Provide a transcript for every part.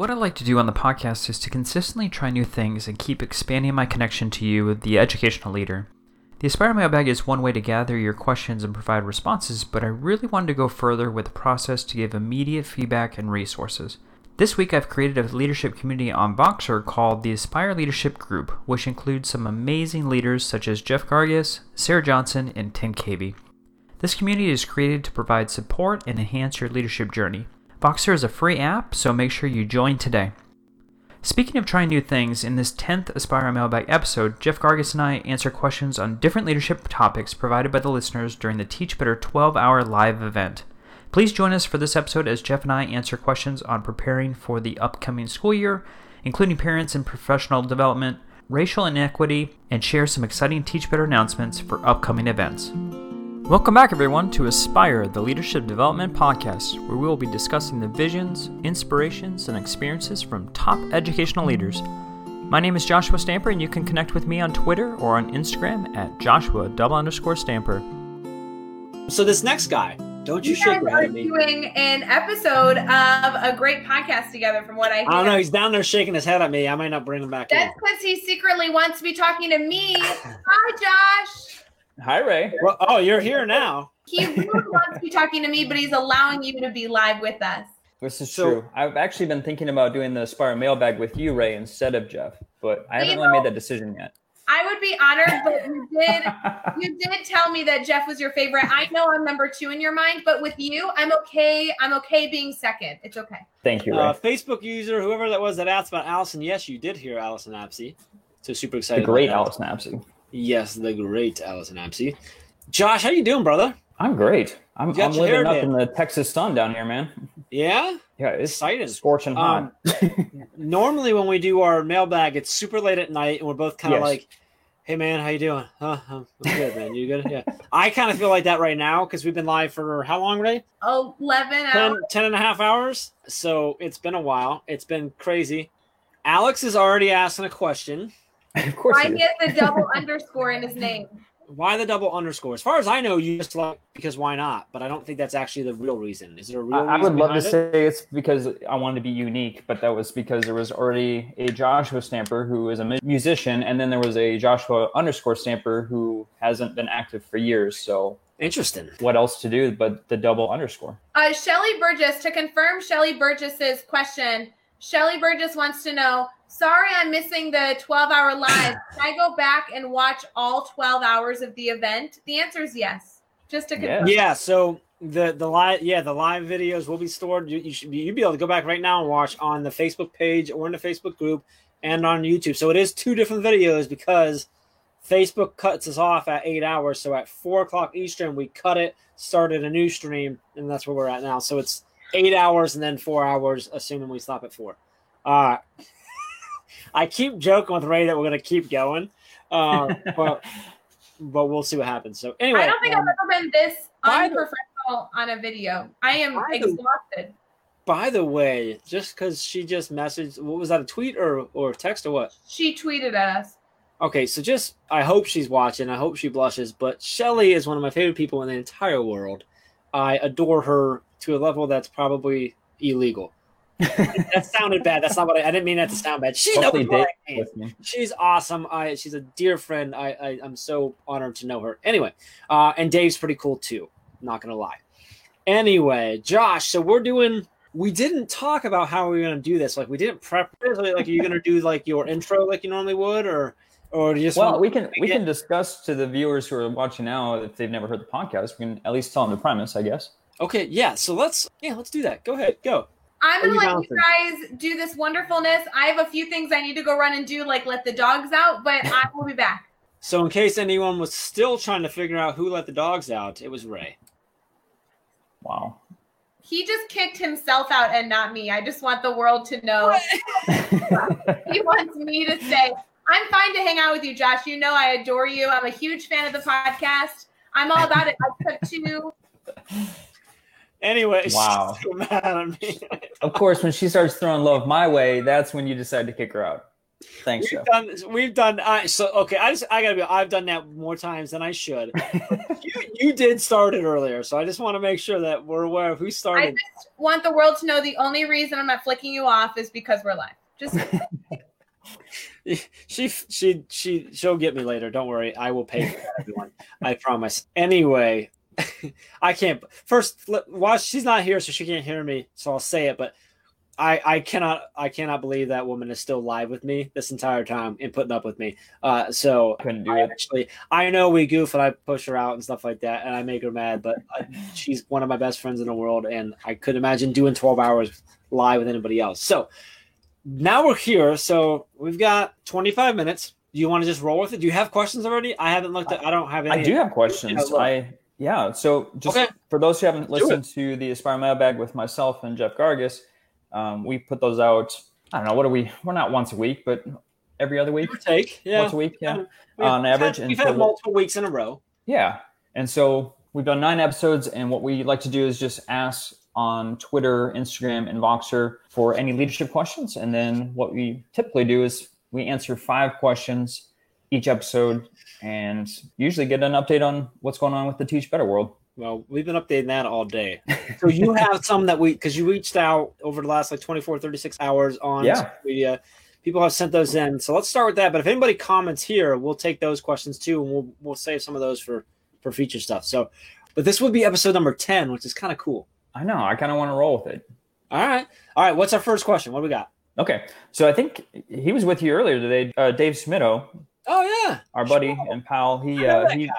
What I like to do on the podcast is to consistently try new things and keep expanding my connection to you, the educational leader. The Aspire Mailbag is one way to gather your questions and provide responses, but I really wanted to go further with the process to give immediate feedback and resources. This week I've created a leadership community on Voxer called the Aspire Leadership Group, which includes some amazing leaders such as Jeff Gargas, Sarah Johnson, and Tim Cavey. This community is created to provide support and enhance your leadership journey. Voxer is a free app, so make sure you join today. Speaking of trying new things, in this 10th Aspire Mailbag episode, Jeff Gargas and I answer questions on different leadership topics provided by the listeners during the Teach Better 12 hour live event. Please join us for this episode as Jeff and I answer questions on preparing for the upcoming school year, including parents and professional development, racial inequity, and share some exciting Teach Better announcements for upcoming events. Welcome back, everyone, to Aspire, the Leadership Development Podcast, where we will be discussing the visions, inspirations, and experiences from top educational leaders. My name is Joshua Stamper, and you can connect with me on Twitter or on Instagram at Joshua double underscore Stamper. So this next guy, don't you, You shake guys right are at me. doing an episode of a great podcast together, from what I hear. I don't know. He's down there shaking his head at me. I might not bring him back. That's because he secretly wants to be talking to me. Hi, Josh. Hi, Ray. Well, oh, you're here now. He really wants to be talking to me, but he's allowing you to be live with us. This is So- true. I've actually been thinking about doing the Aspire mailbag with you, Ray, instead of Jeff, but I haven't You really know- made that decision yet. I would be honored, but you did you did tell me that Jeff was your favorite. I know I'm number two in your mind, but with you, I'm okay. I'm okay being second. It's okay. Thank you, Ray. Uh, Facebook user, whoever that was that asked about Allison. Yes, you did hear Allison Apsey. So super excited. the excited. great about that. Alex Napsy. Yes, the great Allison Apsey. Josh, how you doing, brother? I'm great. I'm, I'm living up did. in the Texas sun down here, man. Yeah. Yeah, it's Excited. scorching hot. Um, normally, when we do our mailbag, it's super late at night, and we're both kind of Yes. like, "Hey, man, how you doing? Huh? I'm I'm good, man. You good? Yeah." I kind of feel like that right now because we've been live for how long, Ray? 11 10, hours. 10 and a half hours. So it's been a while. It's been crazy. Alex is already asking a question. of course, Why it he has the double underscore in his name? Why the double underscore? As far as I know, you just like because why not? But I don't think that's actually the real reason. Is there a real I, I would love to it? say it's because I wanted to be unique, but that was because there was already a Joshua Stamper who is a musician, and then there was a Joshua underscore Stamper who hasn't been active for years. So Interesting. what else to do but the double underscore? Uh, Shelley Burgess, to confirm Shelley Burgess's question, Shelley Burgess wants to know, sorry I'm missing the 12 hour live. Can I go back and watch all 12 hours of the event? The answer is yes. Just to confirm. Yeah. So the the live yeah the live videos will be stored. You, you should be you'll be able to go back right now and watch on the Facebook page or in the Facebook group and on YouTube. So it is two different videos because Facebook cuts us off at eight hours. So at four o'clock Eastern, we cut it, started a new stream, and that's where we're at now. So it's eight hours and then four hours, assuming we stop at four. Uh, I keep joking with Ray that we're gonna keep going, uh, but but we'll see what happens. So anyway, I don't think um, I've ever been this by the- unprofessional on a video. I am By the- exhausted. By the way, just because she just messaged, what was that, a tweet or or text or what? She tweeted at us. Okay, so just I hope she's watching. I hope she blushes. But Shelley is one of my favorite people in the entire world. I adore her to a level that's probably illegal. That sounded bad. That's not what I, I didn't mean that to sound bad. She knows what I mean. She's awesome. I she's a dear friend. I, I I'm so honored to know her. Anyway, uh, and Dave's pretty cool too. Not gonna lie. Anyway, Josh. So we're doing. We didn't talk about how we are gonna do this. Like we didn't prep this. Like, are you gonna do like your intro like you normally would, or or do you just Well, we can we get- can discuss to the viewers who are watching now if they've never heard the podcast. We can at least tell them the premise, I guess. Okay, yeah. So let's yeah, let's do that. Go ahead, go. I'm gonna you let you guys do this wonderfulness. I have a few things I need to go run and do, like let the dogs out, but I will be back. So in case anyone was still trying to figure out who let the dogs out, it was Ray. Wow. He just kicked himself out and not me. I just want the world to know. he wants me to say, I'm fine to hang out with you, Josh. You know I adore you. I'm a huge fan of the podcast. I'm all about it. I took two. Anyway, Wow. she's so mad at me. of course, when she starts throwing love my way, that's when you decide to kick her out. Thanks, We've Jeff. done. We've done. I so okay. I just. I gotta be. I've done that more times than I should. you, you did start it earlier, so I just want to make sure that we're aware of who started. I just want the world to know the only reason I'm not flicking you off is because we're live. Just she she she she'll get me later. Don't worry. I will pay for that, everyone. I promise. Anyway, I can't. First, while she's not here, so she can't hear me, so I'll say it. But I I cannot I cannot believe that woman is still live with me this entire time and putting up with me. Uh, so Couldn't do I it. actually I know we goof and I push her out and stuff like that, and I make her mad. But I, she's one of my best friends in the world, and I couldn't imagine doing twelve hours live with anybody else. So now we're here. So we've got twenty five minutes. Do you want to just roll with it? Do you have questions already? I haven't looked at. I don't have any. I do have questions. I yeah. So just Okay. for those who haven't Do listened to the Aspire Mailbag with myself and Jeff Gargas, um, we put those out. I don't know. What are we? We're not once a week, but every other week. Take. Yeah. Once a week. Yeah. We've on had- average, we've had multiple weeks in a row. Yeah. And so we've done nine episodes, and what we like to do is just ask on Twitter, Instagram, and Voxer for any leadership questions. And then what we typically do is we answer five questions each episode and usually get an update on what's going on with the Teach Better world. Well, we've been updating that all day. So you have some that we because you reached out over the last like 24, 36 hours on Yeah. media. People have sent those in. So let's start with that. But if anybody comments here, we'll take those questions too, and we'll we'll save some of those for for feature stuff. So but this would be episode number 10, which is kind of cool. I know. I kind of want to roll with it. All right. All right. What's our first question? What do we got? Okay. So I think he was with you earlier today, uh, Dave Schmittou, Oh yeah. our buddy Sure. and pal. He, I know uh, that he,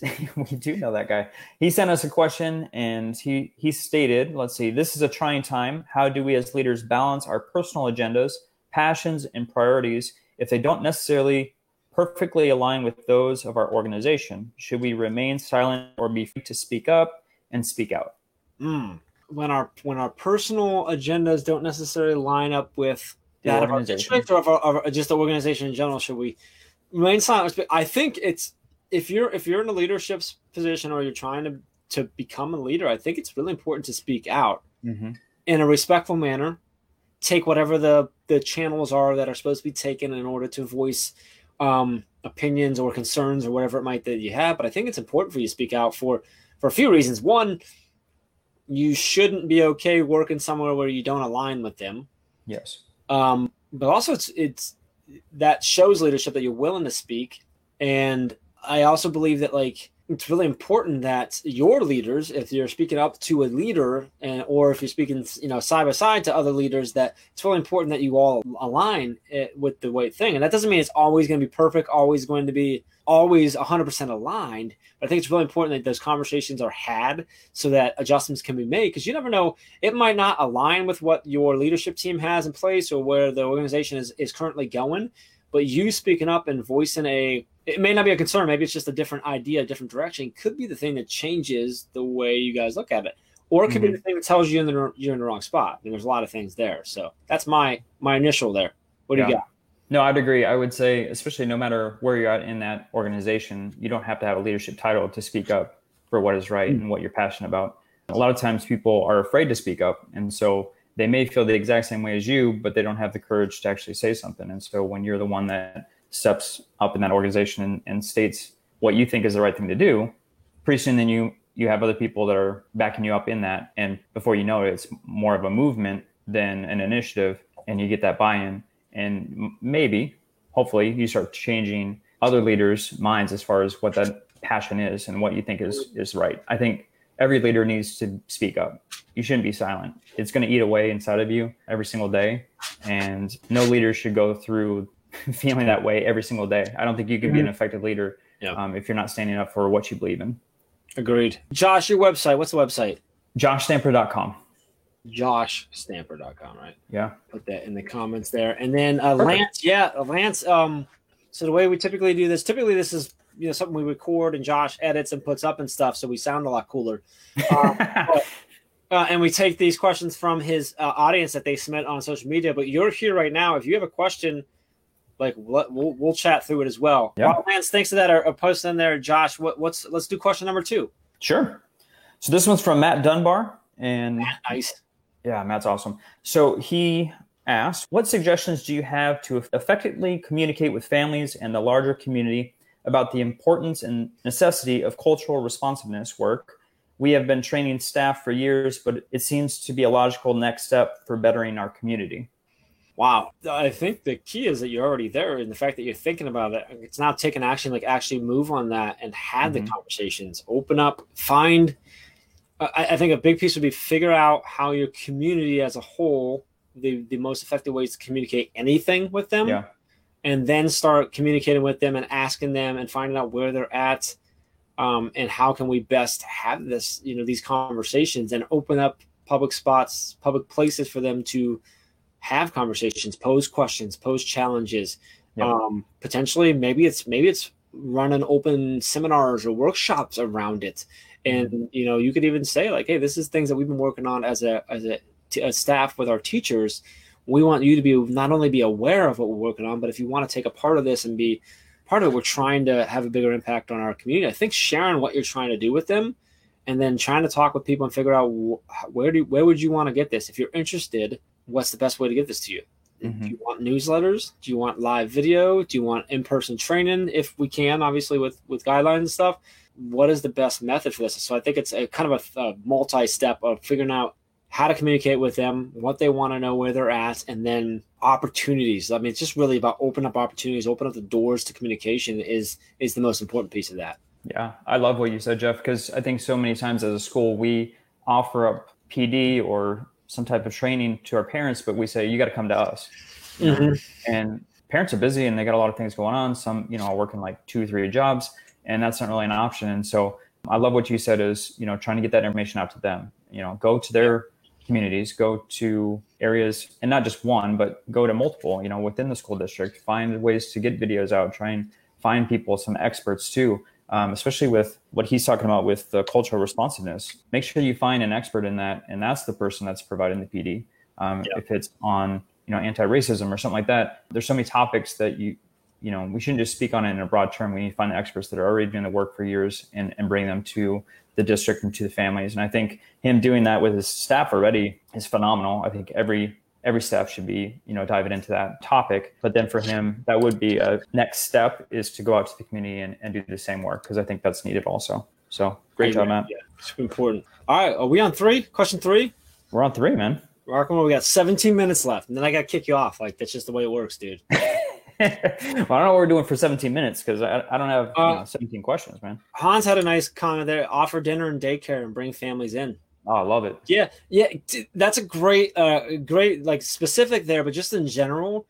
we do know that guy. He sent us a question and he he stated, let's see, this is a trying time. How do we as leaders balance our personal agendas, passions, and priorities if they don't necessarily perfectly align with those of our organization? Should we remain silent or be free to speak up and speak out? Mm. When our when our personal agendas don't necessarily line up with The that of our or of, our, of our- just the organization in general, should we remain silent? But I think it's if you're if you're in a leadership position or you're trying to to become a leader, I think it's really important to speak out Mm-hmm. in a respectful manner. Take whatever the the channels are that are supposed to be taken in order to voice um, opinions or concerns or whatever it might that you have. But I think it's important for you to speak out for for a few reasons. One, you shouldn't be okay working somewhere where you don't align with them. Yes. Um, but also, it's it's that shows leadership that you're willing to speak. And I also believe that like it's really important that your leaders, if you're speaking up to a leader, and or if you're speaking, you know, side by side to other leaders, that it's really important that you all align it with the right thing. And that doesn't mean it's always going to be perfect, always going to be always 100% aligned. But I think it's really important that those conversations are had so that adjustments can be made because you never know it might not align with what your leadership team has in place or where the organization is, is currently going but you speaking up and voicing a it may not be a concern. Maybe it's just a different idea a different direction. Could be the thing that changes the way you guys look at it. Or it could be mm-hmm. the thing that tells you in the, you're in the wrong spot. And there's a lot of things there. So that's my my initial there. What do you got? No, I'd agree. I would say, especially no matter where you're at in that organization, you don't have to have a leadership title to speak up for what is right mm-hmm. and what you're passionate about. A lot of times people are afraid to speak up. And so they may feel the exact same way as you, but they don't have the courage to actually say something. And so when you're the one that steps up in that organization and, and states what you think is the right thing to do, pretty soon then you you have other people that are backing you up in that. And before you know it, it's more of a movement than an initiative, and you get that buy-in. And maybe, hopefully, you start changing other leaders' minds as far as what that passion is and what you think is is right. I think every leader needs to speak up. You shouldn't be silent. It's going to eat away inside of you every single day, and no leader should go through feeling that way every single day. I don't think you can be an effective leader Yeah. um, if you're not standing up for what you believe in. agreed josh your website what's the website JoshStamper.com. joshstamper.com right Yeah. put that in the comments there. And then uh, Lance, yeah, uh, Lance. Um, so the way we typically do this, typically this is you know something we record and Josh edits and puts up and stuff, so we sound a lot cooler. Um, uh, and we take these questions from his uh, audience that they submit on social media. But you're here right now. If you have a question, like we'll we'll, chat through it as well. Yeah. Lance, thanks to that. Uh, uh, are, are posting in there, Josh. What, what's let's do question number two. Sure. So this one's from Matt Dunbar, and Nice. yeah, Matt's awesome. So he asks, what suggestions do you have to effectively communicate with families and the larger community about the importance and necessity of cultural responsiveness work? We have been training staff for years, but it seems to be a logical next step for bettering our community. Wow. I think the key is that you're already there and the fact that you're thinking about it. It's not taking action, like actually move on that and have mm-hmm. the conversations, open up, find. I, I, think a big piece would be figure out how your community as a whole, the, the most effective ways to communicate anything with them. Yeah. And then start communicating with them and asking them and finding out where they're at. Um, and how can we best have this, you know, these conversations and open up public spots, public places for them to have conversations, pose questions, pose challenges. Yep. Um, potentially, maybe it's maybe it's running open seminars or workshops around it, and mm-hmm. you know you could even say like, hey, this is things that we've been working on as a as a, t- a staff with our teachers. We want you to be not only be aware of what we're working on, but if you want to take a part of this and be part of it, we're trying to have a bigger impact on our community. I think sharing what you're trying to do with them, and then trying to talk with people and figure out where do where would you want to get this if you're interested what's the best way to get this to you? Mm-hmm. Do you want newsletters? Do you want live video? Do you want in-person training if we can, obviously with with guidelines and stuff? What is the best method for this? So I think it's a kind of a, a multi-step of figuring out how to communicate with them, what they want to know, where they're at, and then opportunities. I mean, it's just really about open up opportunities, open up the doors to communication is is the most important piece of that. Yeah, I love what you said, Jeff, because I think so many times as a school we offer up PD or some type of training to our parents, but we say you got to come to us. Mm-hmm. And parents are busy and they got a lot of things going on. Some, you know, are working like two, or three jobs, and that's not really an option. And so I love what you said is, you know, trying to get that information out to them. You know, go to their communities, go to areas, and not just one, but go to multiple. You know, within the school district, find ways to get videos out. Try and find people, some experts too, um, especially with what he's talking about with the cultural responsiveness. Make sure you find an expert in that, and that's the person that's providing the PD. Um, yeah. If it's on you know anti-racism or something like that, there's so many topics that you you know we shouldn't just speak on it in a broad term. We need to find the experts that are already doing the work for years and, and bring them to the district and to the families. And I think him doing that with his staff already is phenomenal. I think every every staff should be you know diving into that topic. But then for him that would be a next step is to go out to the community and, and do the same work because i think that's needed also. So great job matt. Yeah it's important. All right are we on three? Question three? We're on three man. We got 17 minutes left and then i gotta kick you off. Like that's just the way it works dude. Well, I don't know what we're doing for 17 minutes because I, I don't have uh, you know, 17 questions, man. Hans had a nice comment there offer dinner and daycare and bring families in. Oh, I love it. Yeah, yeah, that's a great, uh, great like specific there, but just in general,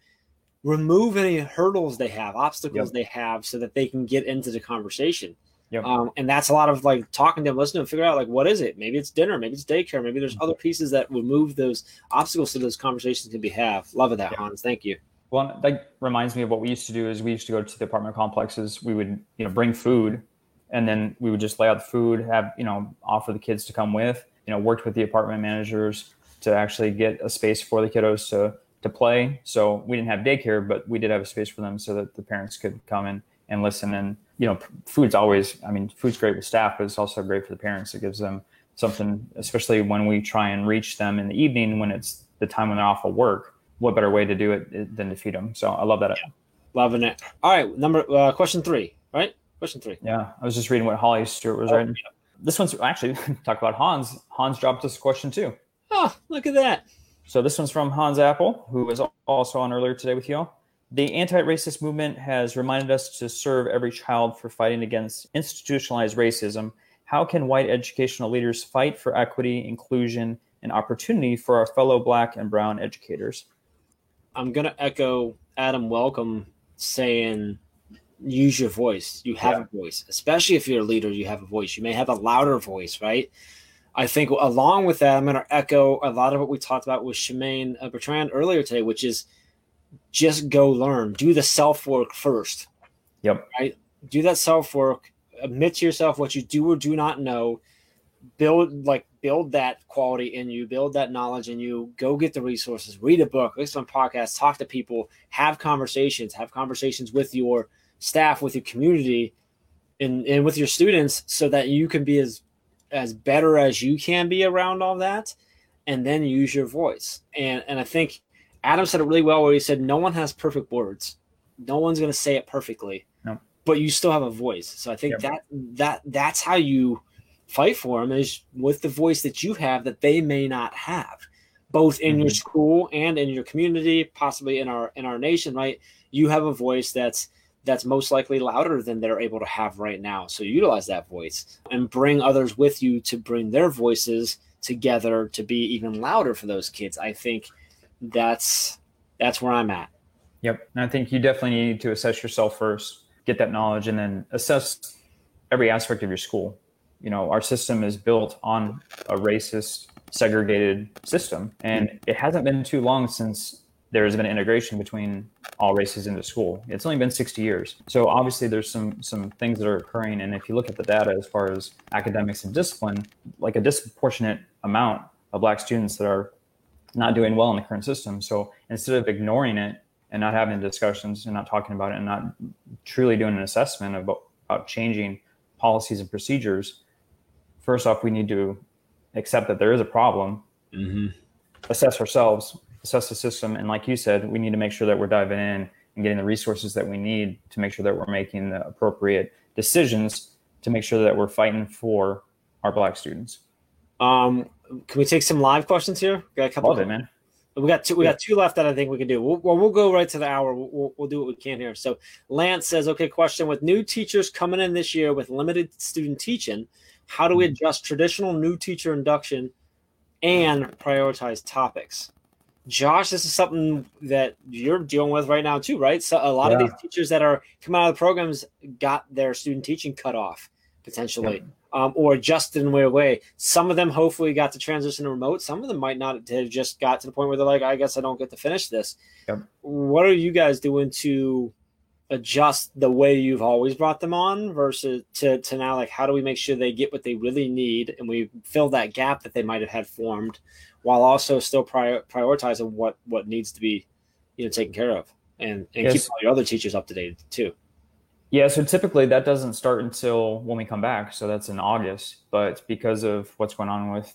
remove any hurdles they have, obstacles yep. they have, so that they can get into the conversation. Yep. Um, and that's a lot of like talking to them, listening, to figure out like what is it? Maybe it's dinner, maybe it's daycare, maybe there's other pieces that remove those obstacles so those conversations can be have. Love of that, yep. Hans. Thank you. Well, that reminds me of what we used to do. Is we used to go to the apartment complexes. We would you know bring food, and then we would just lay out the food, have you know offer the kids to come with you know worked with the apartment managers to actually get a space for the kiddos to to play. So we didn't have daycare, but we did have a space for them so that the parents could come in and listen. And you know, food's always I mean, food's great with staff, but it's also great for the parents. It gives them something, especially when we try and reach them in the evening when it's the time when they're off of work. What better way to do it than to feed them? So I love that. Yeah. Loving it. All right, number uh, question three, right? Question three. Yeah, I was just reading what Holly Stewart was oh, writing. Yeah this one's actually talk about Hans. Hans dropped us a question too. Oh, look at that. So this one's from Hans Appel, who was also on earlier today with y'all. The anti-racist movement has reminded us to serve every child for fighting against institutionalized racism. How can white educational leaders fight for equity, inclusion, and opportunity for our fellow black and brown educators? I'm going to echo Adam Welcome saying use your voice. You have yeah. a voice, especially if you're a leader. You have a voice. You may have a louder voice, right? I think along with that, I'm going to echo a lot of what we talked about with Shamaine uh, Bertrand earlier today, which is just go learn, do the self work first. Yep. Right. Do that self work. Admit to yourself what you do or do not know. Build like build that quality in you. Build that knowledge in you. Go get the resources. Read a book. Listen to podcasts. Talk to people. Have conversations. Have conversations with your staff, with your community, and, and with your students so that you can be as as better as you can be around all that and then use your voice. And and I think Adam said it really well, where he said, "No one has perfect words. No one's going to say it perfectly, No. but you still have a voice." So I think that that that's how you fight for them is with the voice that you have that they may not have, both in your Mhm. school and in your community, possibly in our in our nation. Right, you have a voice that's that's most likely louder than they're able to have right now. So utilize that voice and bring others with you to bring their voices together to be even louder for those kids. I think that's that's where I'm at. Yep. And I think you definitely need to assess yourself first, get that knowledge, and then assess every aspect of your school. You know, our system is built on a racist, segregated system, and it hasn't been too long since there has been integration between all races into school. It's only been 60 years. So obviously there's some some things that are occurring and if you look at the data as far as academics and discipline, like a disproportionate amount of black students that are not doing well in the current system. So instead of ignoring it and not having discussions and not talking about it and not truly doing an assessment about, about changing policies and procedures, first off, we need to accept that there is a problem, mm-hmm. assess ourselves, assess the system, and like you said, we need to make sure that we're diving in and getting the resources that we need to make sure that we're making the appropriate decisions to make sure that we're fighting for our black students. Um, can we take some live questions here? We got a couple. Love it, man. We got two. We got two left that I think we can do. We'll, well, we'll go right to the hour. We'll, we'll, we'll do what we can here. So Lance says, "Okay, question: With new teachers coming in this year with limited student teaching, how do we adjust traditional new teacher induction and prioritize topics?" Josh, this is something that you're dealing with right now too, right? So a lot of these teachers that are coming out of the programs got their student teaching cut off potentially, um, or adjusted in a way. Some of them hopefully got to transition to remote. Some of them might not have just got to the point where they're like, I guess I don't get to finish this. Yep. What are you guys doing to adjust the way you've always brought them on versus to, to now like how do we make sure they get what they really need and we fill that gap that they might have had formed while also still prior, prioritizing what what needs to be you know taken care of and and keep all your other teachers up to date too Yeah, so typically that doesn't start until when we come back. So that's in August. But because of what's going on with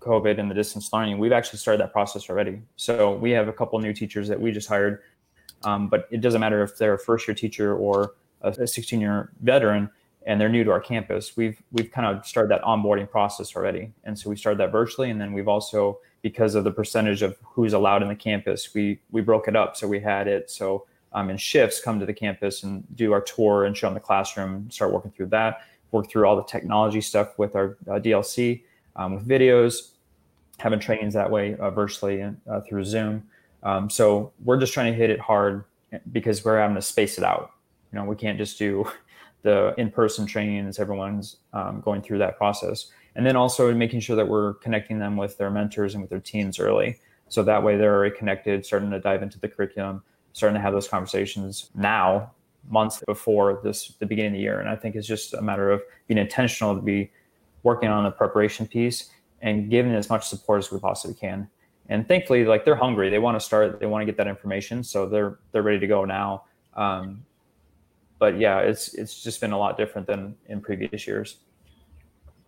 COVID and the distance learning, we've actually started that process already. So we have a couple new teachers that we just hired. Um, but it doesn't matter if they're a first year teacher or a 16 year veteran and they're new to our campus. We've we've kind of started that onboarding process already. And so we started that virtually. And then we've also, because of the percentage of who's allowed in the campus, we we broke it up. So we had it so um, in shifts come to the campus and do our tour and show them the classroom, start working through that, work through all the technology stuff with our uh, DLC, um, with videos, having trainings that way uh, virtually and uh, through Zoom. Um, so we're just trying to hit it hard because we're having to space it out. You know, we can't just do the in-person training as Everyone's um, going through that process, and then also making sure that we're connecting them with their mentors and with their teams early, so that way they're already connected, starting to dive into the curriculum, starting to have those conversations now, months before this the beginning of the year. And I think it's just a matter of being intentional to be working on the preparation piece and giving as much support as we possibly can. And thankfully, like they're hungry, they want to start, they want to get that information, so they're they're ready to go now. Um, but yeah, it's it's just been a lot different than in previous years.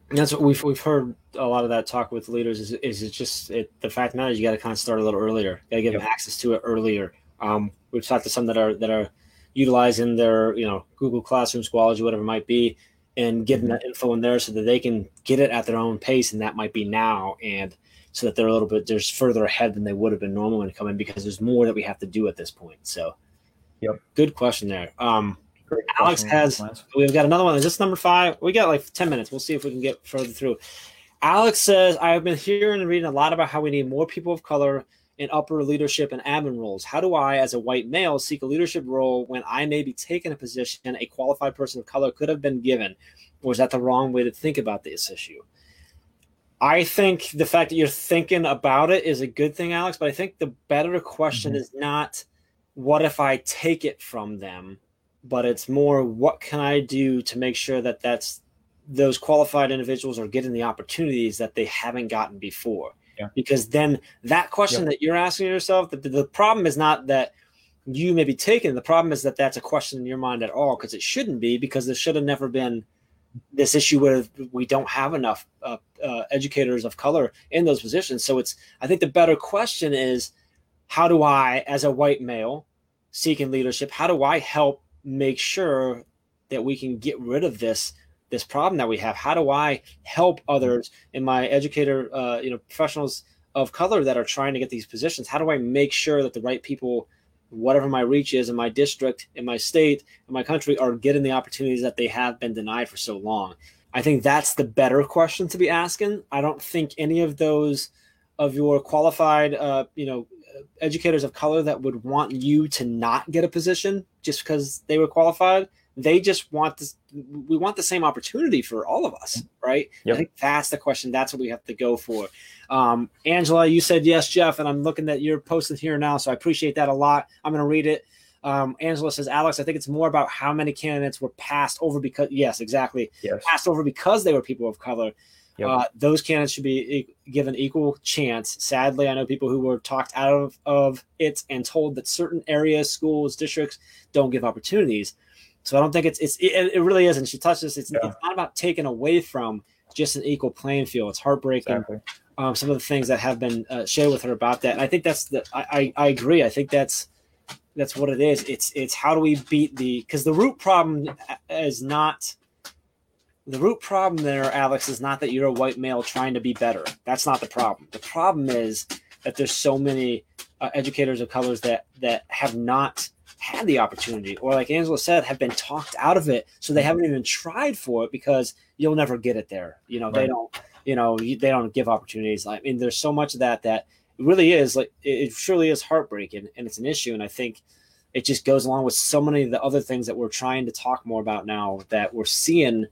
That's what we've we've heard a lot of that talk with leaders is is it's just it, the fact of the matter is you got to kind of start a little earlier. Got to give them access to it earlier. Um, we've talked to some that are that are utilizing their you know Google Classroom, Schoology, whatever it might be, and getting that info in there so that they can get it at their own pace, and that might be now, and so that they're a little bit there's further ahead than they would have been normal when coming because there's more that we have to do at this point. So, Yep. good question there. Um, Great Alex question, has-. We've got another one. Is this number five? We got like 10 minutes. We'll see if we can get further through. Alex says, I have been hearing and reading a lot about how we need more people of color in upper leadership and admin roles. How do I, as a white male, seek a leadership role when I may be taking a position a qualified person of color could have been given? Or is that the wrong way to think about this issue? I think the fact that you're thinking about it is a good thing, Alex, but I think the better question Mhm. is not what if I take it from them, but it's more what can I do to make sure that that's those qualified individuals are getting the opportunities that they haven't gotten before. Yeah. Because then that question that you're asking yourself, the, the problem is not that you may be taken. The problem is that that's a question in your mind at all because it shouldn't be because there should have never been this issue where we don't have enough uh, uh, educators of color in those positions. So it's I think the better question is how do I, as a white male seeking leadership, how do I help make sure that we can get rid of this this problem that we have? How do I help others in my educator, uh, you know, professionals of color that are trying to get these positions? How do I make sure that the right people, whatever my reach is in my district, in my state, in my country, are getting the opportunities that they have been denied for so long? I think that's the better question to be asking. I don't think any of those of your qualified, uh, you know, educators of color that would want you to not get a position just because they were qualified they just want this we want the same opportunity for all of us right yep. i think that's the question that's what we have to go for um, angela you said yes jeff and i'm looking that you're posted here now so i appreciate that a lot i'm going to read it um, angela says alex i think it's more about how many candidates were passed over because yes exactly yes. passed over because they were people of color Yep. Uh, those candidates should be given equal chance. Sadly, I know people who were talked out of, of it and told that certain areas, schools, districts don't give opportunities. So I don't think it's it's it, it really isn't. She touched this. It's, yeah. it's, not about taking away from just an equal playing field. It's heartbreaking. Exactly. Um, some of the things that have been uh, shared with her about that, and I think that's the. I, I, I agree. I think that's that's what it is. It's it's how do we beat the because the root problem is not the root problem there, Alex, is not that you're a white male trying to be better. That's not the problem. The problem is that there's so many uh, educators of colors that that have not had the opportunity, or like Angela said, have been talked out of it, so they haven't even tried for it because you'll never get it there. You know, right. they don't. You know, they don't give opportunities. I mean, there's so much of that that really is like it surely is heartbreaking, and it's an issue. And I think it just goes along with so many of the other things that we're trying to talk more about now that we're seeing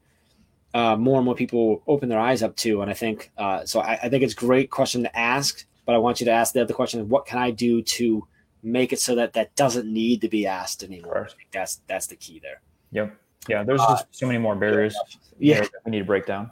uh, more and more people open their eyes up to. And I think uh, so. I, I, think it's a great question to ask, but I want you to ask the other question: What can I do to make it so that that doesn't need to be asked anymore. that's that's the key there. Yep. Yeah. There's just so many more barriers. Yeah. we need to break down.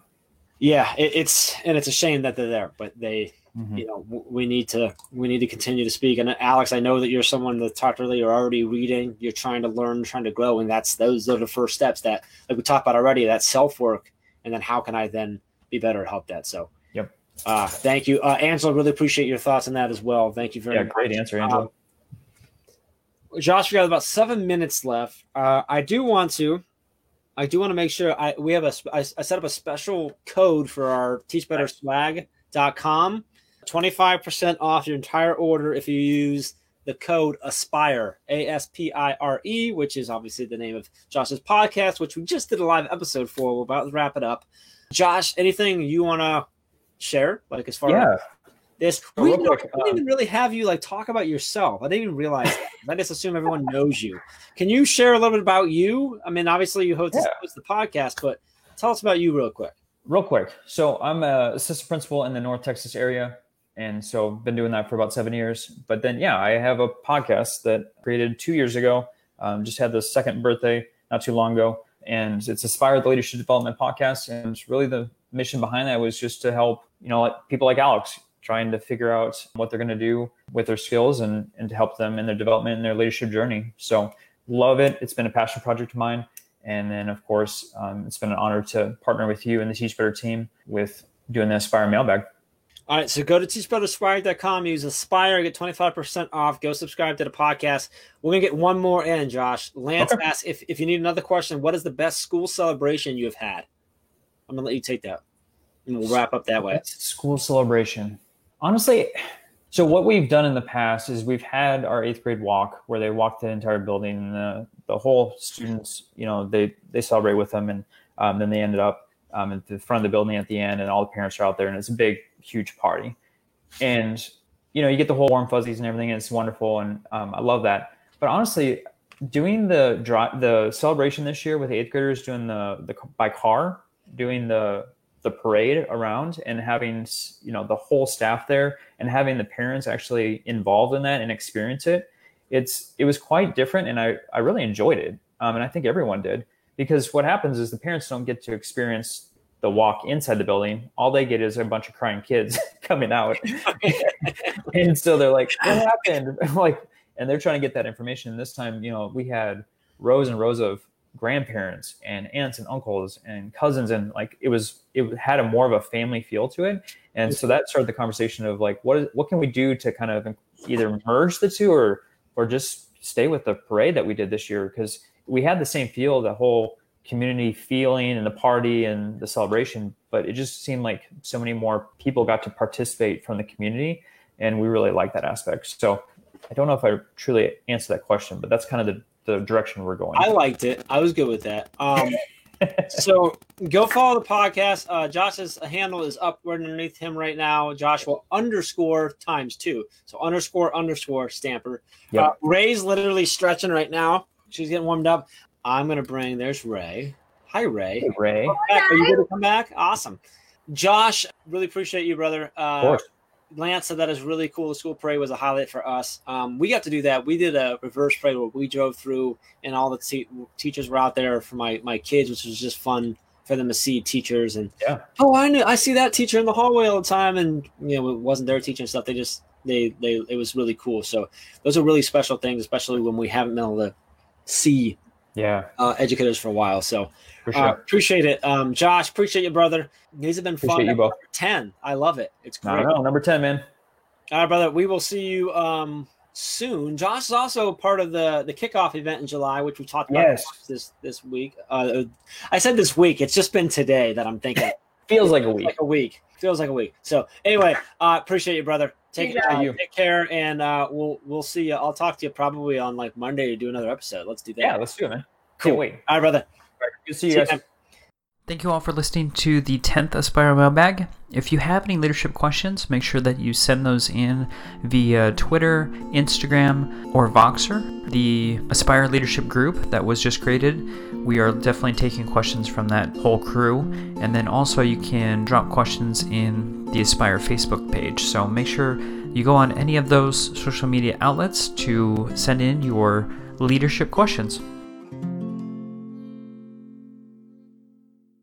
Yeah, it, it's and it's a shame that they're there, but they, mm-hmm. you know, we need to we need to continue to speak. And Alex, I know that you're someone that talked earlier. You're already reading. You're trying to learn, trying to grow, and that's those are the first steps that, like we talked about already. That self work, and then how can I then be better at help that? So, yep. Uh, thank you, uh, Angela. Really appreciate your thoughts on that as well. Thank you very yeah, much. Great answer, Angela. Um, Josh, we got about seven minutes left. Uh, I do want to, I do want to make sure I we have a I, I set up a special code for our teachbetterswag.com. 25% off your entire order if you use the code aspire a s p i r e which is obviously the name of josh's podcast which we just did a live episode for. We're about to wrap it up. Josh anything you want to share like as far yeah. as this oh, we, don't, quick, even really have you like talk about yourself. I didn't even realize that. I just assume everyone knows you. Can you share a little bit about you? I mean, obviously you host, yeah. host the podcast, but tell us about you real quick. Real quick. So I'm a assistant principal in the North Texas area. And so been doing that for about seven years. But then, yeah, I have a podcast that created two years ago. Um, just had the second birthday not too long ago. And it's Aspire the Leadership Development Podcast. And really the mission behind that was just to help, you know, people like Alex trying to figure out what they're going to do with their skills and, and to help them in their development and their leadership journey. So love it. It's been a passion project of mine. And then, of course, um, it's been an honor to partner with you and the Teach Better team with doing the Aspire mailbag. All right, so go to teachbetterswag.com, use Aspire, get 25% off. Go subscribe to the podcast. We're going to get one more in, Josh. Lance okay. asks if, if you need another question, what is the best school celebration you have had? I'm going to let you take that. And we'll wrap up that way. School celebration honestly, so what we've done in the past is we've had our eighth grade walk where they walk the entire building and the, the whole students, you know, they, they celebrate with them. And um, then they ended up um, at the front of the building at the end and all the parents are out there and it's a big, huge party. And, you know, you get the whole warm fuzzies and everything and it's wonderful. And um, I love that. But honestly, doing the the celebration this year with eighth graders doing the, the by car, doing the the parade around and having you know the whole staff there and having the parents actually involved in that and experience it it's it was quite different and i i really enjoyed it um, and i think everyone did because what happens is the parents don't get to experience the walk inside the building. All they get is a bunch of crying kids coming out. And so they're like what happened? Like and they're trying to get that information. And this time you know we had rows and rows of grandparents and aunts and uncles and cousins and like it was it had a more of a family feel to it. And so that started the conversation of like what is what can we do to kind of either merge the two or or just stay with the parade that we did this year? Because we had the same feel the whole community feeling and the party and the celebration but it just seemed like so many more people got to participate from the community and we really like that aspect. So i don't know if i truly answered that question but that's kind of the the direction we're going. I liked it. I was good with that. Um, so go follow the podcast. Uh, Josh's handle is up underneath him right now. Joshua underscore times two. So underscore underscore stamper. Yep. Uh, Ray's literally stretching right now. She's getting warmed up. I'm gonna bring. There's Ray. Hi, Ray. Hey, Ray. Are you to come back? Awesome. Josh, really appreciate you, brother. Uh, of course. Lance said that is really cool. The school parade was a highlight for us. Um, we got to do that. We did a reverse parade where we drove through, and all the te- teachers were out there for my my kids, which was just fun for them to see teachers. And yeah, oh, I knew I see that teacher in the hallway all the time, and you know, it wasn't their teaching stuff. They just they they it was really cool. So those are really special things, especially when we haven't been able to see yeah uh, educators for a while. So uh, sure. uh, appreciate it, um, Josh. Appreciate you, brother. These have been appreciate fun. You both. Ten, I love it. It's great. No, no, number ten, man. All right, brother. We will see you um, soon. Josh is also part of the the kickoff event in July, which we talked about yes. this this week. Uh, I said this week. It's just been today that I'm thinking. Feels like a week. Like a week. Feels like a week. So anyway, uh, appreciate you, brother. Take, uh, take care, and uh, we'll we'll see you. I'll talk to you probably on like Monday to do another episode. Let's do that. Yeah, let's do it, man. Cool. Can't wait. All right, brother. All right, good to see you guys. Thank you all for listening to the 10th Aspire Mailbag. If you have any leadership questions, make sure that you send those in via Twitter, Instagram, or Voxer, the Aspire Leadership group that was just created. We are definitely taking questions from that whole crew. And then also, you can drop questions in the Aspire Facebook page. So make sure you go on any of those social media outlets to send in your leadership questions.